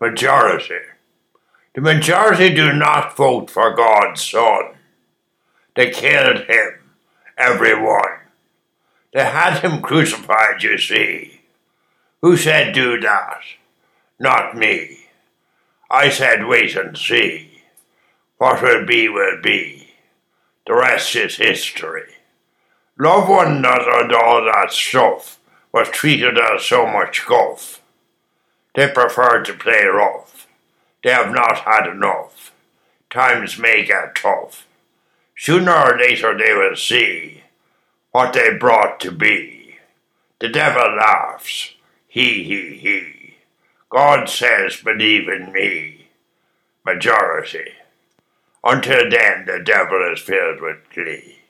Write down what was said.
Majority. The majority do not vote for God's Son. They killed him, everyone. They had him crucified, you see. Who said do that? Not me. I said wait and see. What will be, will be. The rest is history. Love one another and all that stuff was treated as so much guff. They prefer to play rough. They have not had enough. Times may get tough. Sooner or later they will see what they brought to be. The devil laughs. He, he, he. God says, believe in me. Majority. Until then, the devil is filled with glee.